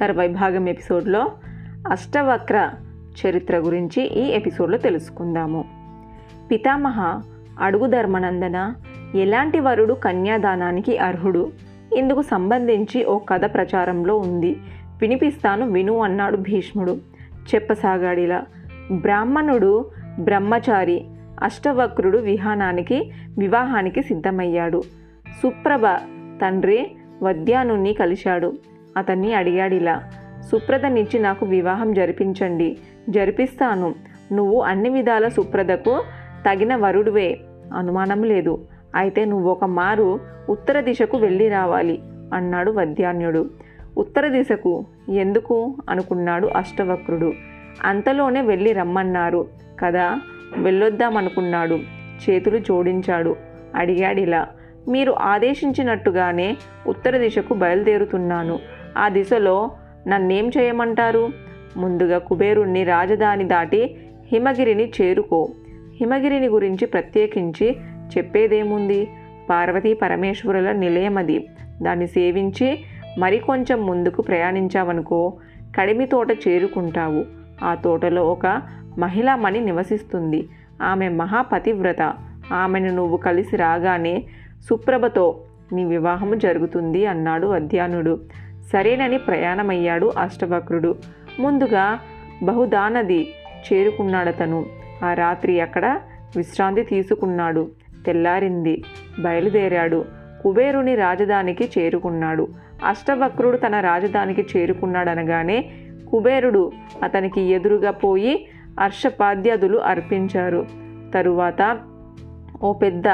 తర్వాయి భాగం ఎపిసోడ్లో అష్టవక్ర చరిత్ర గురించి ఈ ఎపిసోడ్లో తెలుసుకుందాము. పితామహ అడుగు ధర్మనందన ఎలాంటి వరుడు కన్యాదానానికి అర్హుడు? ఇందుకు సంబంధించి ఓ కథ ప్రచారంలో ఉంది. వినిపిస్తాను విను అన్నాడు భీష్ముడు. చెప్పసాగాడిలా బ్రాహ్మణుడు బ్రహ్మచారి అష్టవక్రుడు విహానానికి వివాహానికి సిద్ధమయ్యాడు. సుప్రభ తండ్రి వద్యానుని కలిశాడు. అతన్ని అడిగాడిలా. సుప్రతనిచ్చి నాకు వివాహం జరిపించండి. జరిపిస్తాను. నువ్వు అన్ని విధాల సుప్రదకు తగిన వరుడువే. అనుమానం లేదు. అయితే నువ్వు ఒక మారు ఉత్తర దిశకు వెళ్ళి రావాలి అన్నాడు వద్యాన్యుడు. ఉత్తర దిశకు? ఎందుకు? అనుకున్నాడు అష్టవక్రుడు. అంతలోనే వెళ్ళి రమ్మన్నారు. కదా? వెళ్ళొద్దామనుకున్నాడు. చేతులు జోడించాడు. అడిగాడిలా. మీరు ఆదేశించినట్టుగానే ఉత్తర దిశకు బయలుదేరుతున్నాను. ఆ దిశలో నన్నేం చేయమంటారు? ముందుగా కుబేరుణ్ణి రాజధాని దాటి హిమగిరిని చేరుకో. హిమగిరిని గురించి ప్రత్యేకించి చెప్పేదేముంది? పార్వతీ పరమేశ్వరుల నిలయమది దాన్ని సేవించి మరికొంచెం ముందుకు ప్రయాణించావనుకో కడిమి తోట చేరుకుంటావు. ఆ తోటలో ఒక మహిళామణి నివసిస్తుంది. ఆమె మహాపతివ్రత. ఆమెను నువ్వు కలిసి రాగానే సుప్రభతో నీ వివాహము జరుగుతుంది అన్నాడు అధ్యానుడు. సరేనని ప్రయాణమయ్యాడు అష్టవక్రుడు. ముందుగా బహుదానది చేరుకున్నాడతను. ఆ రాత్రి అక్కడ విశ్రాంతి తీసుకున్నాడు. తెల్లారింది. బయలుదేరాడు. కుబేరుని రాజధానికి చేరుకున్నాడు. అష్టవక్రుడు తన రాజధానికి చేరుకున్నాడనగానే కుబేరుడు అతనికి ఎదురుగా పోయి హర్షపాద్యాదులు అర్పించారు. తరువాత ఓ పెద్ద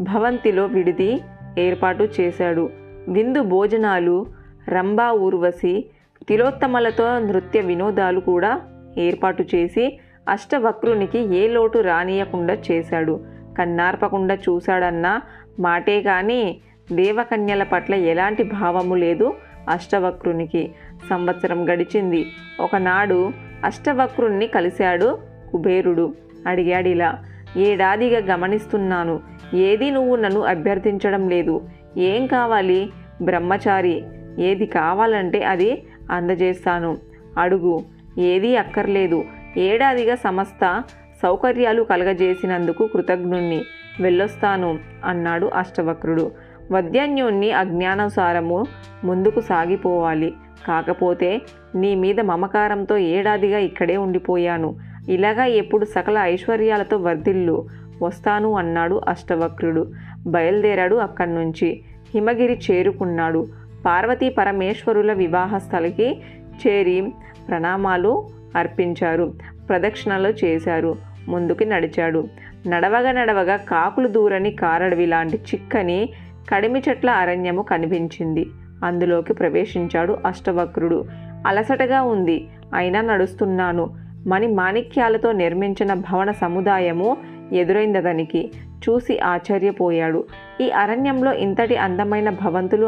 భవంతిలో విడిది ఏర్పాటు చేశాడు. విందు భోజనాలు రంభా ఊర్వశి తిలోత్తమలతో నృత్య వినోదాలు కూడా ఏర్పాటు చేసి అష్టవక్రునికి ఏ లోటు రానియకుండా చేశాడు. కన్నార్పకుండా చూశాడన్న మాటే కానీ దేవకన్యల పట్ల ఎలాంటి భావము లేదు అష్టవక్రునికి. సంవత్సరం గడిచింది. ఒకనాడు అష్టవక్రుణ్ణి కలిశాడు కుబేరుడు. అడిగాడిలా ఏడాదిగా గమనిస్తున్నాను. ఏది నువ్వు నన్ను అభ్యర్థించడం లేదు. ఏం కావాలి? బ్రహ్మచారి ఏది కావాలంటే అది అందజేస్తాను. అడుగు ఏదీ అక్కర్లేదు. ఏడాదిగా సమస్త సౌకర్యాలు కలగజేసినందుకు కృతజ్ఞుణ్ణి. వెళ్ళొస్తాను అన్నాడు అష్టవక్రుడు. వద్యన్యుణ్ణి అజ్ఞానానుసారము ముందుకు సాగిపోవాలి. కాకపోతే నీ మీద మమకారంతో ఏడాదిగా ఇక్కడే ఉండిపోయాను. ఇలాగా ఎప్పుడు సకల ఐశ్వర్యాలతో వర్ధిల్లు. వస్తాను అన్నాడు అష్టవక్రుడు. బయలుదేరాడు అక్కడి నుంచి హిమగిరి చేరుకున్నాడు. పార్వతీ పరమేశ్వరుల వివాహ స్థలికి చేరి ప్రణామాలు అర్పించారు ప్రదక్షిణలు చేశారు ముందుకి నడిచాడు. నడవగా నడవగా కాకులు దూరని కారడవి లాంటి చిక్కని కడిమి చెట్ల అరణ్యము కనిపించింది. అందులోకి ప్రవేశించాడు అష్టవక్రుడు. అలసటగా ఉంది అయినా నడుస్తున్నాను. మణి మాణిక్యాలతో నిర్మించిన భవన సముదాయము ఎదురైందతనికి. చూసి ఆశ్చర్యపోయాడు. ఈ అరణ్యంలో ఇంతటి అందమైన భవంతులు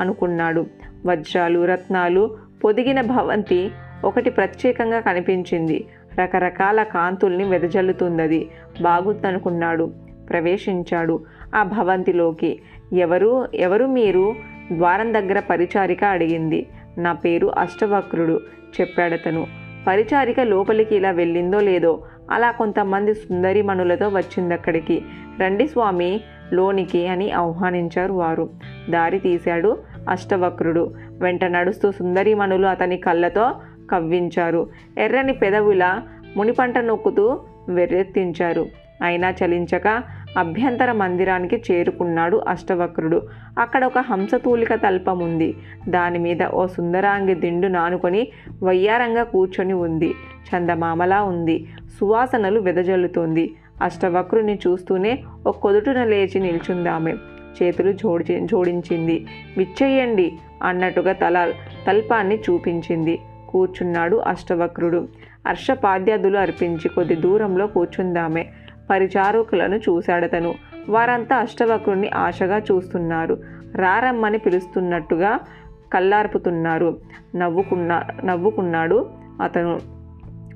అనుకున్నాడు. వజ్రాలు రత్నాలు పొదిగిన భవంతి ఒకటి ప్రత్యేకంగా కనిపించింది. రకరకాల కాంతుల్ని వెదజల్లుతున్నది. బాగుందనుకున్నాడు. ప్రవేశించాడు ఆ భవంతిలోకి. ఎవరు ఎవరు మీరు? ద్వారం దగ్గర పరిచారిక అడిగింది. నా పేరు అష్టవక్రుడు చెప్పాడతను. పరిచారిక లోపలికి ఇలా వెళ్ళిందో లేదో అలా కొంతమంది సుందరిమణులతో వచ్చిందక్కడికి. రండి స్వామి లోనికి అని ఆహ్వానించారు వారు. దారి తీశాడు అష్టవక్రుడు. వెంట నడుస్తూ సుందరీమణులు అతని కళ్ళతో కవ్వించారు. ఎర్రని పెదవుల మునిపంట నొక్కుతూ వెర్రెత్తించారు. అయినా చలించక అభ్యంతర మందిరానికి చేరుకున్నాడు అష్టవక్రుడు. అక్కడ ఒక హంసతూలిక తల్పం ఉంది. దాని మీద ఓ సుందరాంగి దిండు నానుకొని వయ్యారంగా కూర్చొని ఉంది. చందమామలా ఉంది. సువాసనలు వెదజల్లుతోంది. అష్టవక్రుని చూస్తూనే ఒక కొదుటున లేచి నిల్చుందామె. చేతులు జోడి జోడించింది. విచ్చేయండి అన్నట్టుగా తల తల్పాన్ని చూపించింది. కూర్చున్నాడు అష్టవక్రుడు. హర్షపాద్యాదులు అర్పించి కొద్ది దూరంలో కూర్చుందామె. పరిచారకులను చూశాడతను. వారంతా అష్టవక్రుణ్ణి ఆశగా చూస్తున్నారు. రారమ్మని పిలుస్తున్నట్టుగా కల్లార్పుతున్నారు నవ్వుకున్నా నవ్వుకున్నాడు అతను.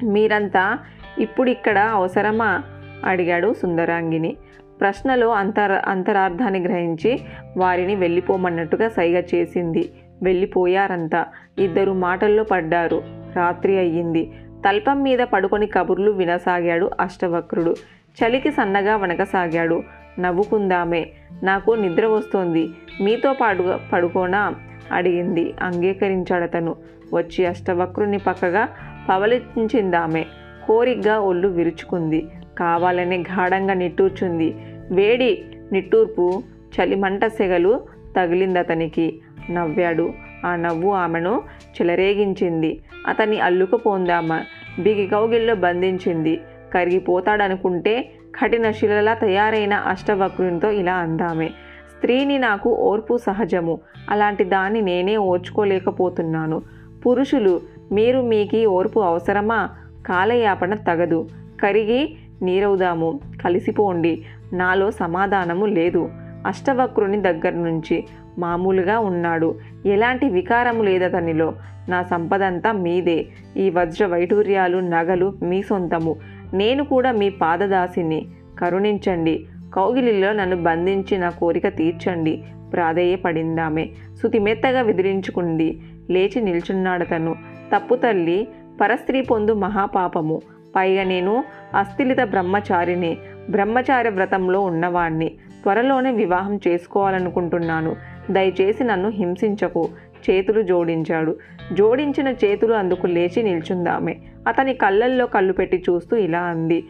మీరంతా ఇప్పుడిక్కడ అవసరమా? అడిగాడు సుందరాంగిని. ప్రశ్నలో అంతర అంతరార్థాన్ని గ్రహించి వారిని వెళ్ళిపోమన్నట్టుగా సైగ చేసింది. వెళ్ళిపోయారంతా. ఇద్దరు మాటల్లో పడ్డారు. రాత్రి అయ్యింది. తల్పం మీద పడుకొని కబుర్లు వినసాగాడు అష్టవక్రుడు. చలికి సన్నగా వనకసాగాడు నవ్వుకుందామే. నాకు నిద్ర వస్తోంది. మీతో పాడు పడుకోనా? అడిగింది. అంగీకరించాడతను. వచ్చి అష్టవక్రుని పక్కగా పవలించిందామె కోరిగ్గా ఒళ్ళు విరుచుకుంది. కావాలనే గాఢంగా నిట్టూర్చుంది. వేడి నిట్టూర్పు చలిమంట సెగలు తగిలిందతనికి నవ్వాడు. ఆ నవ్వు ఆమెను చెలరేగించింది. అతన్ని అల్లుకుపోందామ బిగి కౌగిల్లో బంధించింది. కరిగిపోతాడనుకుంటే కఠిన శిలలా తయారైన అష్టవక్రునితో ఇలా అందామే. స్త్రీని నాకు ఓర్పు సహజము. అలాంటి దాన్ని నేనే ఓర్చుకోలేకపోతున్నాను. పురుషులు మీరు మీకి ఓర్పు అవసరమా? కాలయాపన తగదు. కరిగి నీరవుదాము. కలిసిపోండి. నాలో సమాధానము లేదు. అష్టవక్రుని దగ్గర నుంచి మామూలుగా ఉన్నాడు. ఎలాంటి వికారము లేదతనిలో. నా సంపదంతా మీదే. ఈ వజ్ర వైఢూర్యాలు నగలు మీ సొంతము. నేను కూడా మీ పాదదాసిని. కరుణించండి. కౌగిలిలో నన్ను బంధించి నా కోరిక తీర్చండి. ప్రాధేయపడిందామె. సుతిమెత్తగా విదిరించుకుంది లేచి నిల్చున్నాడతను. తప్పు తల్లి పరస్త్రీ పొందు మహాపాపము. పైగా నేను అస్థిలిత బ్రహ్మచారిని బ్రహ్మచార్య వ్రతంలో ఉన్నవాణ్ణి. త్వరలోనే వివాహం చేసుకోవాలనుకుంటున్నాను. దయచేసి నన్ను హింసించకు. చేతులు జోడించాడు. జోడించిన చేతులు అందుకు లేచి నిల్చుందామే. అతని కళ్ళల్లో కళ్ళు పెట్టి చూస్తూ ఇలా అంది.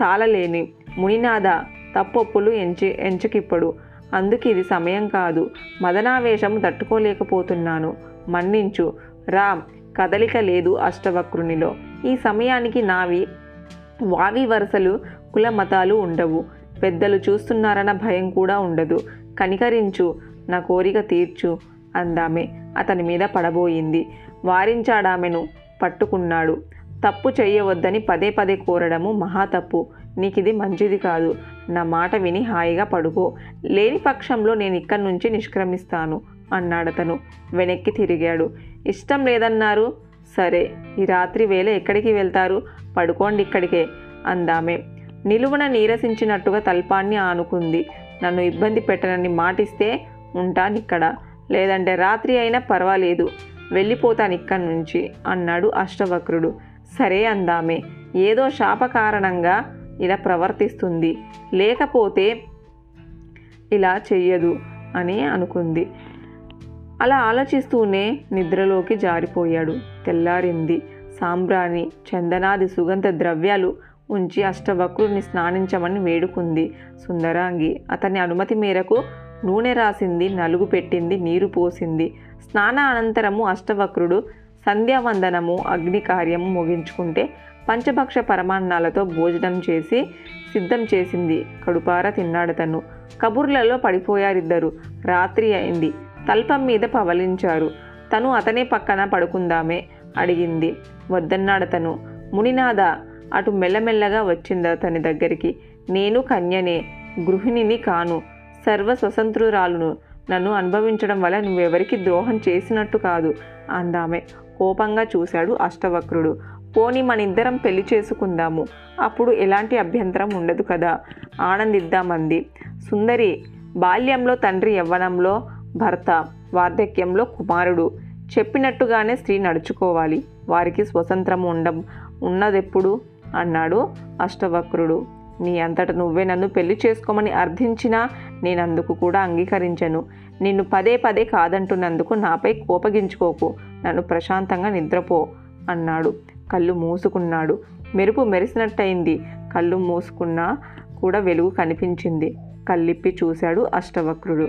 తాళలేని. మునినాథ తప్పొప్పులు ఎంచి ఎంచకిప్పుడు. అందుకు ఇది సమయం కాదు. మదనావేశం తట్టుకోలేకపోతున్నాను. మన్నించు. రామ్ కదలిక లేదు అష్టవక్రునిలో. ఈ సమయానికి నావి వావి వరుసలు కుల మతాలు ఉండవు. పెద్దలు చూస్తున్నారన్న భయం కూడా ఉండదు. కనికరించు నా కోరిక తీర్చు అందామె. అతని మీద పడబోయింది. వారించాడామెను పట్టుకున్నాడు. తప్పు చేయవద్దని పదే పదే కోరడము మహా తప్పు. నీకిది మంచిది కాదు. నా మాట విని హాయిగా పడుకో. లేని పక్షంలో నేను ఇక్కడి నుంచి నిష్క్రమిస్తాను అన్నాడతను. వెనక్కి తిరిగాడు. ఇష్టం లేదన్నారు. సరే ఈ రాత్రి వేళ ఎక్కడికి వెళ్తారు? పడుకోండి ఇక్కడికే అందామే. నిలువున నీరసించినట్టుగా తల్పాన్ని ఆనుకుంది. నన్ను ఇబ్బంది పెట్టనని మాటిస్తే ఉంటానిక్కడ. లేదంటే రాత్రి అయినా పర్వాలేదు. వెళ్ళిపోతాను ఇక్కడి నుంచి అన్నాడు అష్టవక్రుడు. సరే అందామే. ఏదో శాప కారణంగా ఇలా ప్రవర్తిస్తుంది. లేకపోతే ఇలా చెయ్యదు అని అనుకుంది. అలా ఆలోచిస్తూనే నిద్రలోకి జారిపోయాడు. తెల్లారింది. సాంబ్రాణి చందనాది సుగంధ ద్రవ్యాలు ఉంచి అష్టవక్రుని స్నానించమని వేడుకుంది. సుందరాంగి అతని అనుమతి మేరకు నూనె రాసింది నలుగు పెట్టింది నీరు పోసింది. స్నాన అనంతరము అష్టవక్రుడు సంధ్యావందనము అగ్ని కార్యము ముగించుకుంటే పంచభక్ష పరమాన్నాలతో భోజనం చేసి సిద్ధం చేసింది. కడుపార తిన్నాడతను. కబుర్లలో పడిపోయారిద్దరు. రాత్రి అయింది. తల్పం మీద పవలించారు. తను అతనే పక్కన పడుకుందామే అడిగింది. వద్దన్నాడతను. మునినాథ అటు మెల్లమెల్లగా వచ్చింది అతని దగ్గరికి. నేను కన్యనే గృహిణిని కాను. సర్వ స్వతంత్రురాలును. నన్ను అనుభవించడం వల్ల నువ్వెవరికి ద్రోహం చేసినట్టు కాదు అందామె. కోపంగా చూశాడు అష్టవక్రుడు. పోని మనిద్దరం పెళ్ళి చేసుకుందాము. అప్పుడు ఎలాంటి అభ్యంతరం ఉండదు కదా. ఆనందిద్దామంది. సుందరి బాల్యంలో తండ్రి యవ్వనంలో భర్త వార్ధక్యంలో కుమారుడు. చెప్పినట్టుగానే స్త్రీ నడుచుకోవాలి. వారికి స్వతంత్రం ఉండం ఉన్నదెప్పుడు? అన్నాడు అష్టవక్రుడు. నీ అంతట నువ్వే నన్ను పెళ్ళి చేసుకోమని అర్థించినా నేను అందుకు కూడా అంగీకరించను. నిన్ను పదే పదే కాదంటున్నందుకు నాపై కోపగించుకోకు. నన్ను ప్రశాంతంగా నిద్రపో అన్నాడు. కళ్ళు మూసుకున్నాడు. మెరుపు మెరిసినట్టయింది. కళ్ళు మూసుకున్నా కూడా వెలుగు కనిపించింది. కళ్ళిప్పి చూశాడు అష్టవక్రుడు.